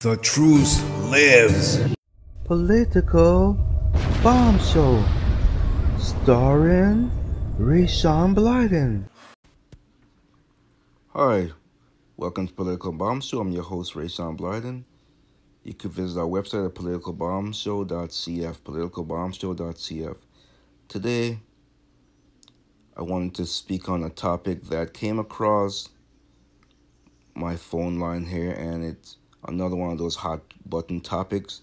The truth lives. Political Bomb Show, starring Rayshawn Blyden. Hi, welcome to Political Bomb Show. I'm your host, Rayshawn Blyden. You can visit our website at politicalbombshow.cf, politicalbombshow.cf. Today, I wanted to speak on a topic that came across my phone line here, and it's another one of those hot button topics,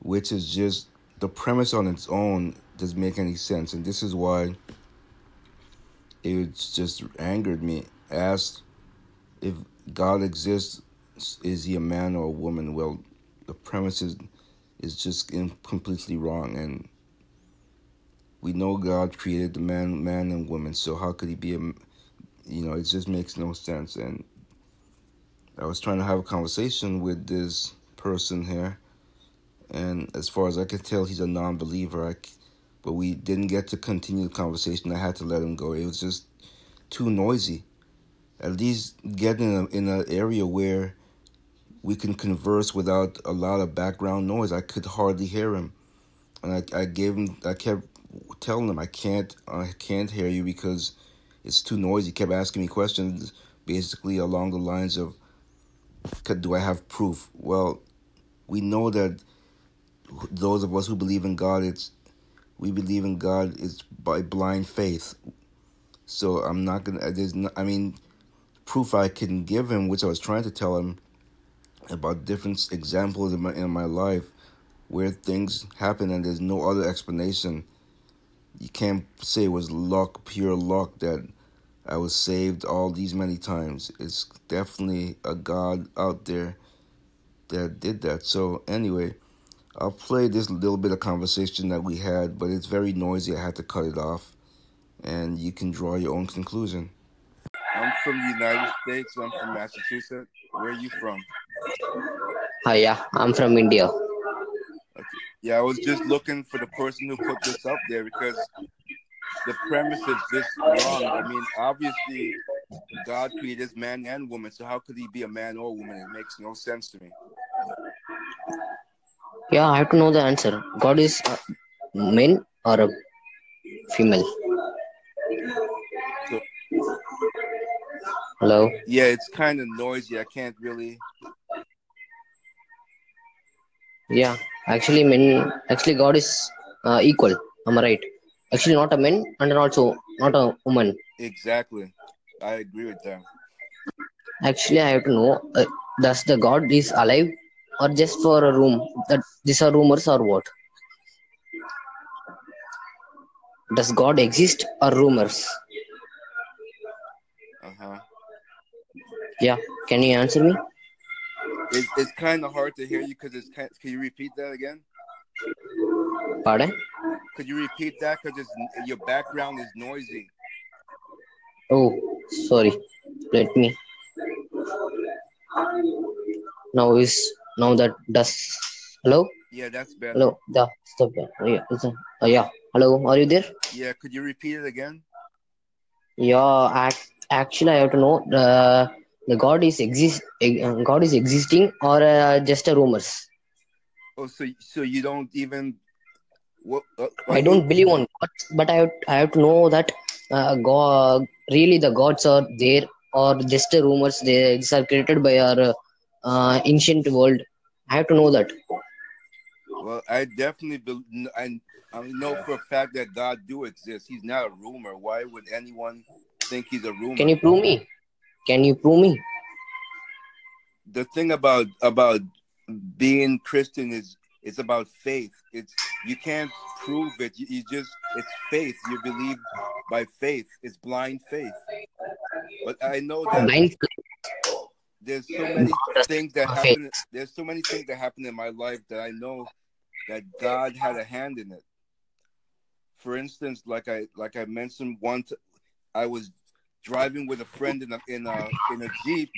which is just the premise on its own doesn't make any sense, and this is why it just angered me. Asked if God exists, is he a man or a woman? Well, the premise is, is just completely wrong, and we know God created the man, man and woman. So how could he be a, you know, it just makes no sense. And I was trying to have a conversation with this person here, and as far as I could tell, he's a non-believer. But we didn't get to continue the conversation. I had to let him go. It was just too noisy. At least get in a, in an area where we can converse without a lot of background noise. I could hardly hear him, and I, I gave him. I kept telling him I can't I can't hear you because it's too noisy. He kept asking me questions, basically along the lines of do I have proof? Well, we know that those of us who believe in God, it's we believe in God is by blind faith. So I'm not gonna. Uh, there's, no, I mean, proof I can give him, which I was trying to tell him about different examples in my in my life where things happen and there's no other explanation. You can't say it was luck, pure luck that I was saved all these many times. It's definitely a God out there that did that. So, anyway, I'll play this little bit of conversation that we had, but it's very noisy. I had to cut it off, and you can draw your own conclusion. I'm from the United States. I'm from Massachusetts. Where are you from? Hi, yeah, I'm from India. Okay. Yeah, I was just looking for the person who put this up there because the premise is just wrong. I mean, obviously, God created man and woman, so how could he be a man or a woman? It makes no sense to me. Yeah, I have to know the answer. God is a man or a female? So, Hello? yeah, it's kind of noisy. I can't really. Yeah, actually, men, actually, God is uh, equal. Am I right? Actually, not a man and also not a woman. Exactly. I agree with that. Actually, I have to know uh, does the God is alive or just for a room? That these are rumors or what? Does God exist or rumors? Uh huh. Yeah, can you answer me? It, it's kind of hard to hear you because it's. Can you repeat that again? Pardon? Could you repeat that? Because your background is noisy. Oh, sorry. Let me. Now is now that does. Hello. Yeah, that's better. Hello. Yeah. Stop. Yeah. it's a- uh, yeah. Hello. Are you there? Yeah, could you repeat it again? Yeah. Act, actually, I have to know the the God is exist. Uh, God is existing or uh, just a rumors. Oh, so so you don't even. What? Uh, are I don't believe on gods, but I have, I have to know that uh, God really the gods are there or just a rumors. They are created by our uh, ancient world. I have to know that. Well, I definitely believe. I I know for a fact that God do exist. He's not a rumor. Why would anyone think he's a rumor? Can you prove me? Can you prove me? the thing about about being Christian is it's about faith. It's you can't prove it. You, you just it's faith. You believe by faith. It's blind faith. But I know that there's so many things that happen. There's so many things that happen in my life that I know that God had a hand in it. For instance, like I like I mentioned once, I was driving with a friend in a in a in a jeep,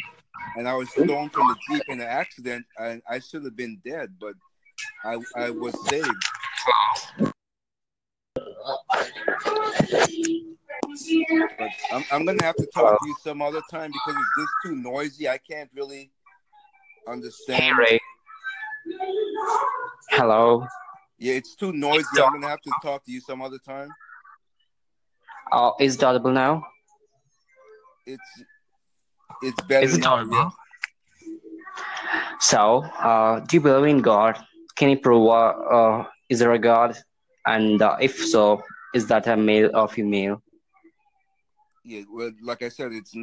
and I was thrown from the jeep in an accident, and I should have been dead, but I I was saved. But I'm I'm gonna have to talk to you some other time because it's just too noisy. I can't really understand. Hey Ray. Hello. Yeah, it's too noisy. I'm gonna have to talk to you some other time. Oh, is it audible now? It's it's better Is it audible? So, uh, do you believe in God? Can you prove uh, uh, is there a God? And uh, if so, is that a male or female? Yeah, well, like I said, it's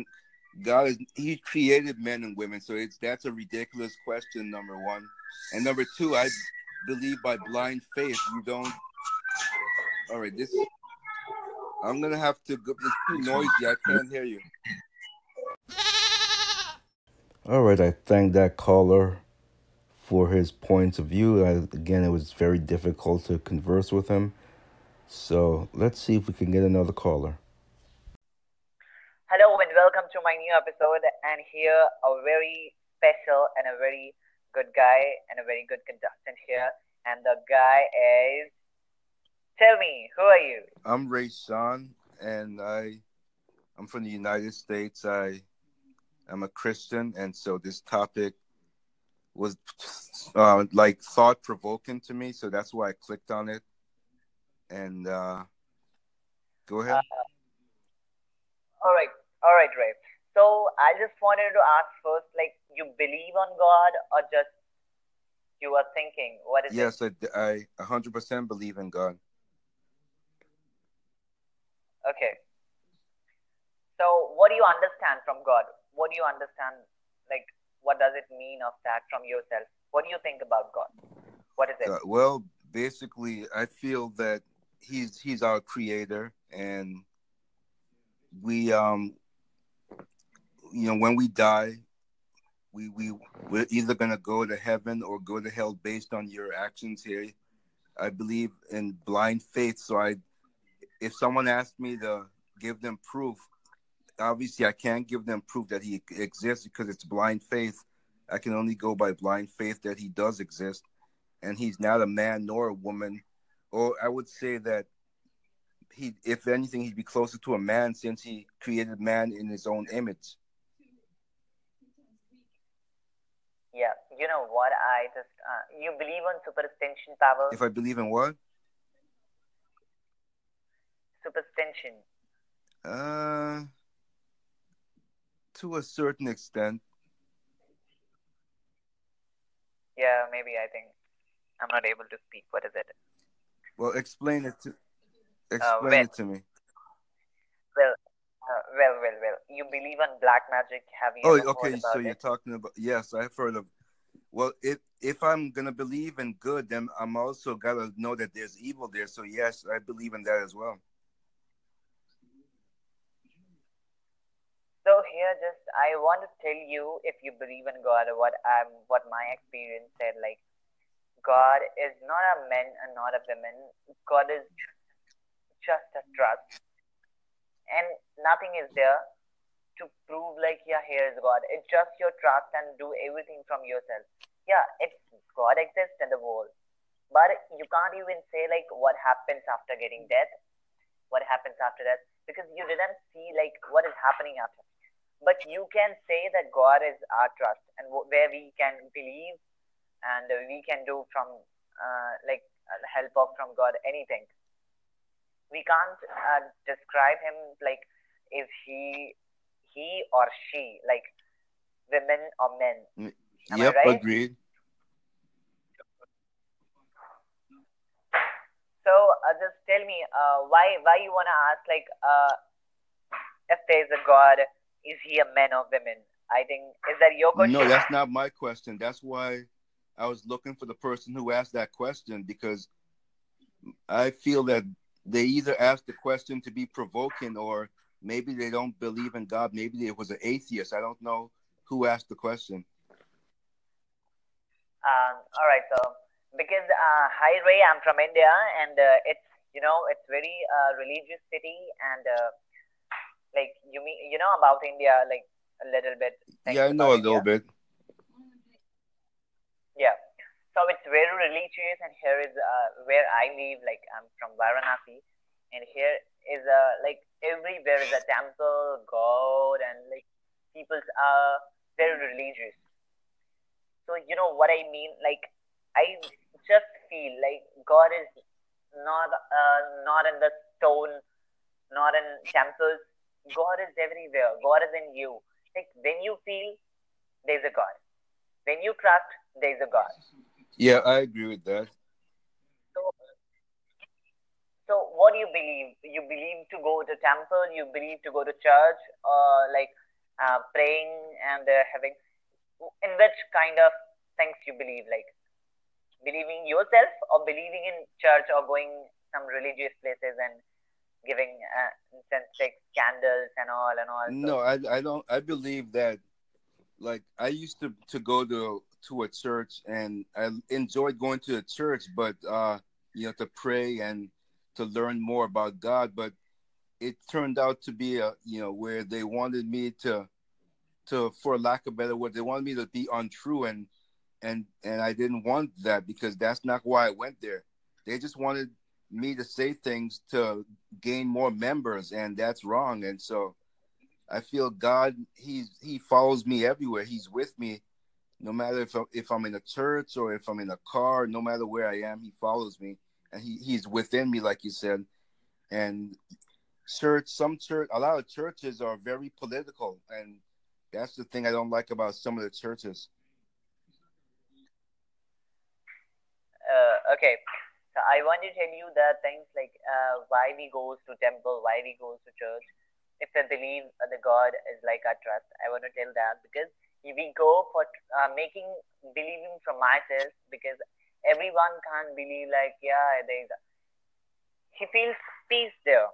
God is He created men and women, so it's that's a ridiculous question. Number one, and number two, I believe by blind faith. You don't. All right, this. I'm gonna have to go. It's too noisy. I can't hear you. All right, I thank that caller for his points of view. I, again, it was very difficult to converse with him. So let's see if we can get another caller. Hello and welcome to my new episode. And here, a very special and a very good guy and a very good contestant here. And the guy is. Tell me, who are you? I'm Rayshawn, and I, I'm from the United States. I, am a Christian, and so this topic was uh, like thought provoking to me. So that's why I clicked on it. And uh, go ahead. All right, all right, Ray. So I just wanted to ask first, like, you believe on God or just you are thinking? What is it? yes, I, I 100% believe in God. Okay. So, what do you understand from God? What do you understand? Like, what does it mean of that from yourself? What do you think about God? What is it? Uh, well, basically, I feel that he's he's our creator, and we um, you know, when we die, we we we're either gonna go to heaven or go to hell based on your actions here. I believe in blind faith, so I, if someone asked me to give them proof, obviously I can't give them proof that he exists because it's blind faith. I can only go by blind faith that he does exist, and he's not a man nor a woman, or I would say that he, if anything, he'd be closer to a man since he created man in his own image. Yeah, you know what? I just uh, you believe on superstition power. If I believe in what? superstition. Uh, to a certain extent. Yeah, maybe I think I'm not able to speak. What is it? Well, explain it to explain Uh, well- it to me. Well, uh, well, well, well. You believe in black magic? Have you Oh, okay. So about you're talking about yes, I've heard of. Well, if if I'm gonna believe in good, then I'm also gotta know that there's evil there. So yes, I believe in that as well. So here, just I want to tell you, if you believe in God, what I'm, what my experience said, like God is not a man and not a woman. God is just a trust, and nothing is there to prove like, yeah, here is God. It's just your trust and do everything from yourself. Yeah, it's God exists in the world, but you can't even say like what happens after getting death, what happens after that, because you didn't see like what is happening after but you can say that God is our trust and where we can believe and we can do from uh, like uh, help of from God anything. We can't uh, describe him like is he he or she like women or men. Am yep, right? agreed. So uh, just tell me uh, why why you wanna ask like uh, if there's a God, is he a man or women? I think is that your question? No, that's not my question. That's why I was looking for the person who asked that question because I feel that they either asked the question to be provoking or maybe they don't believe in God. Maybe it was an atheist. I don't know who asked the question. Um, all right, so because uh, hi Ray, I'm from India, and uh, it's you know it's very uh, religious city, and uh, like you mean you know about India like a little bit. yeah, I know a about little bit. Yeah, so it's very religious, and here is uh, where I live. Like I'm from Varanasi, and here is uh, like everywhere is a temple, God, and like people are very religious. So you know what I mean? Like I just feel like God is not uh, not in the stone, not in temples. God is everywhere. God is in you. Like when you feel, there's a God. When you trust, there's a God. Yeah, I agree with that. So, so what do you believe? You believe to go to temple? You believe to go to church? Or like uh, praying and uh, having? In which kind of things you believe? Like believing yourself, or believing in church, or going some religious places and giving uh, incense candles, and all and all. No, I I don't. I believe that. Like I used to to go to to a church, and I enjoyed going to a church, but uh, you know, to pray and to learn more about God. But it turned out to be a you know where they wanted me to to for lack of better word, they wanted me to be untrue, and and and I didn't want that because that's not why I went there. They just wanted me to say things to gain more members, and that's wrong. And so I feel God, he's he follows me everywhere. He's with me, no matter if I'm, if I'm in a church or if I'm in a car. No matter where I am, he follows me, and he, he's within me, like you said. And church, some church, a lot of churches are very political, and that's the thing I don't like about some of the churches. uh, okay. I want to tell you that things like uh, why we goes to temple, why we goes to church. If they believe the God is like our trust, I want to tell that because we go for uh, making believing from myself because everyone can't believe like yeah there is. A, he feels peace there.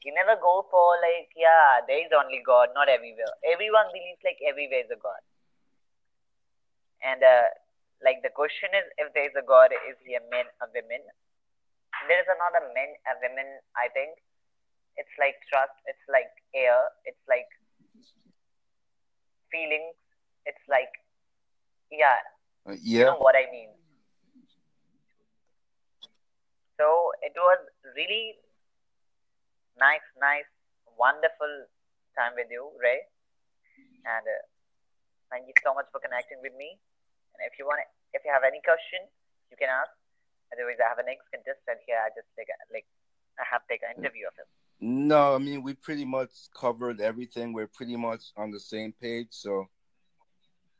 He never go for like yeah there is only God, not everywhere. Everyone believes like everywhere is a God. And uh, like the question is if there is a god is he a man a woman? There is another men a woman i think. It's like trust it's like air it's like feelings it's like yeah. Uh, you know what i mean? So it was really nice nice wonderful time with you ray. And uh, thank you so much for connecting with me and if you want, if you have any question, you can ask. Otherwise, I have a next contestant here. I just take a, like I have to take an interview of him. no, I mean we pretty much covered everything. We're pretty much on the same page. So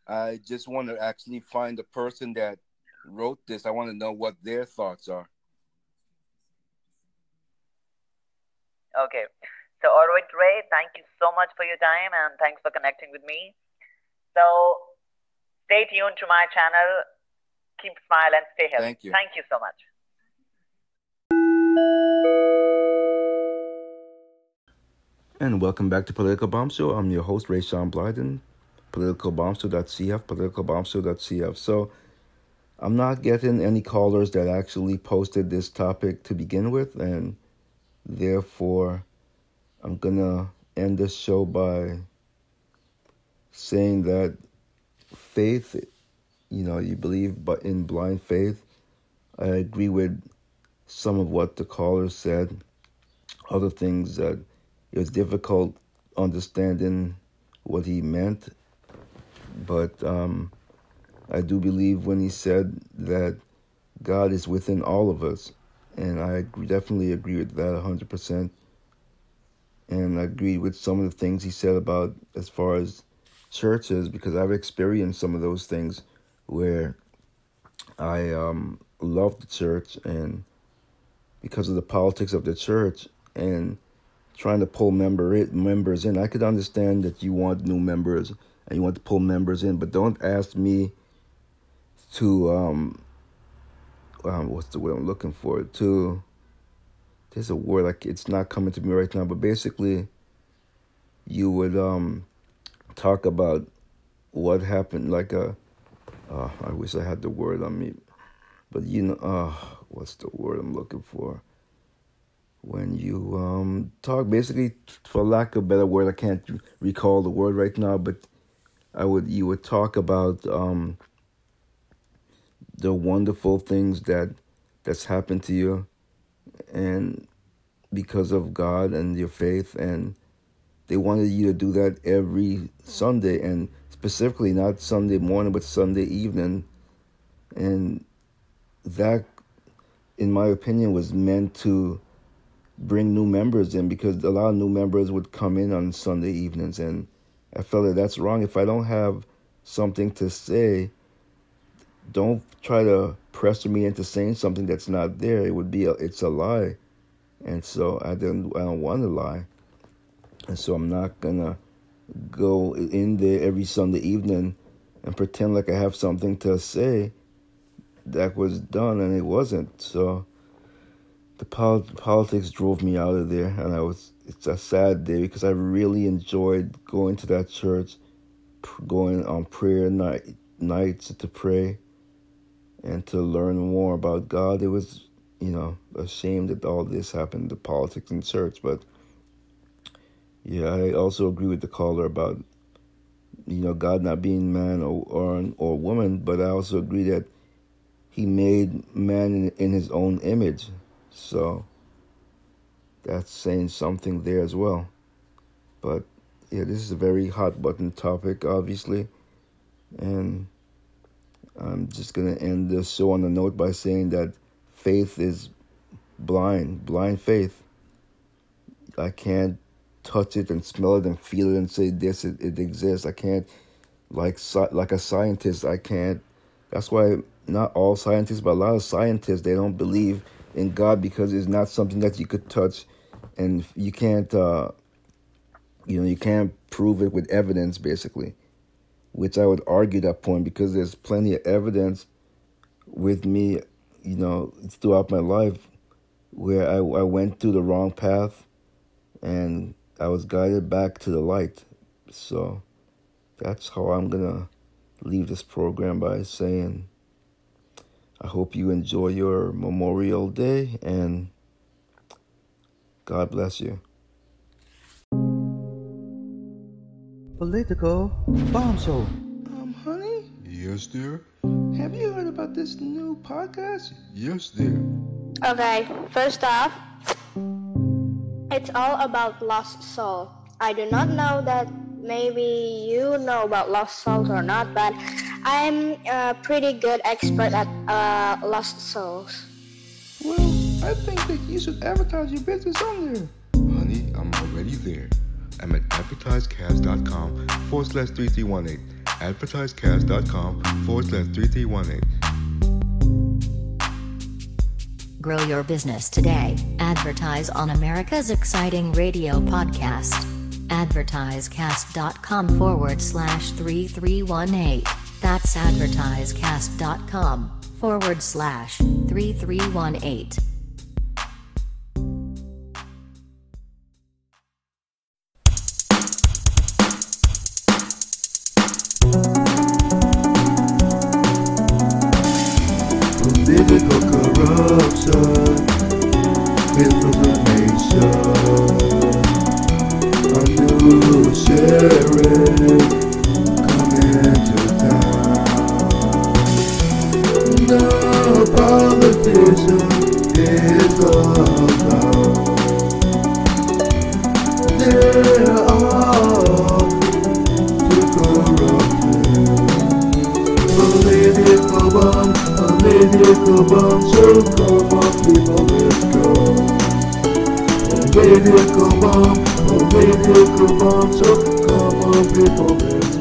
I just want to actually find the person that wrote this. I want to know what their thoughts are. Okay. So, all right, Ray. Thank you so much for your time and thanks for connecting with me. So, stay tuned to my channel. Keep smile and stay healthy. Thank you. Thank you so much. And welcome back to Political Bomb Show. I'm your host, Rayshawn Blyden, politicalbombshow.cf, politicalbombshow.cf. So I'm not getting any callers that actually posted this topic to begin with, and therefore I'm gonna end this show by saying that faith, you know, you believe but in blind faith. I agree with some of what the caller said. Other things that it was difficult understanding what he meant, but um, I do believe when he said that God is within all of us, and I definitely agree with that hundred percent. And I agree with some of the things he said about as far as churches because I've experienced some of those things where I um, love the church and because of the politics of the church and trying to pull member it, members in. I could understand that you want new members and you want to pull members in, but don't ask me to um, um what's the word I'm looking for to there's a word like it's not coming to me right now, but basically you would um talk about what happened like a uh, I wish I had the word on me, but you know, uh, what's the word I'm looking for? When you um, talk, basically, for lack of a better word, I can't recall the word right now, but I would you would talk about um, the wonderful things that that's happened to you, and because of God and your faith, and they wanted you to do that every Sunday, and specifically not Sunday morning, but Sunday evening, and that, in my opinion, was meant to bring new members in because a lot of new members would come in on Sunday evenings, and I felt that that's wrong. If I don't have something to say, don't try to pressure me into saying something that's not there. It would be a, it's a lie, and so I didn't. I don't want to lie, and so I'm not gonna go in there every Sunday evening and pretend like I have something to say. That was done, and it wasn't. So the pol- politics drove me out of there, and I was. It's a sad day because I really enjoyed going to that church, going on prayer night nights to pray, and to learn more about God. It was, you know, a shame that all this happened, the politics and church. But yeah, I also agree with the caller about, you know, God not being man or or, or woman. But I also agree that He made man in, in His own image. So that's saying something there as well. But yeah, this is a very hot button topic, obviously. And I'm just to end this show on a note by saying that faith is blind, blind faith. I can't touch it and smell it and feel it and say this it, it exists. I can't like like a scientist. I can't. That's why not all scientists, but a lot of scientists they don't believe in God because it's not something that you could touch, and you can't. Uh, you know, you can't prove it with evidence, basically. Which I would argue that point because there's plenty of evidence with me, you know, throughout my life where I, I went through the wrong path and I was guided back to the light. So that's how I'm going to leave this program by saying I hope you enjoy your Memorial Day and God bless you. Political Bomb Show. Um, honey? Yes, dear? Have you heard about this new podcast? Yes, dear. Okay, first off, it's all about lost soul. I do not know that maybe you know about lost souls or not, but I'm a pretty good expert at uh, lost souls. Well, I think that you should advertise your business on there. Honey, I'm already there. I'm at advertisecast.com forward slash 3318. Advertisecast.com forward slash 3318. Grow your business today. Advertise on America's exciting radio podcast. Advertisecast.com forward slash 3318. That's advertisecast.com forward slash 3318. The politician is allowed. They're all too corrupted. Political bomb, political bomb, so come on people, let's go. Political bomb, political bomb, so come on people, let's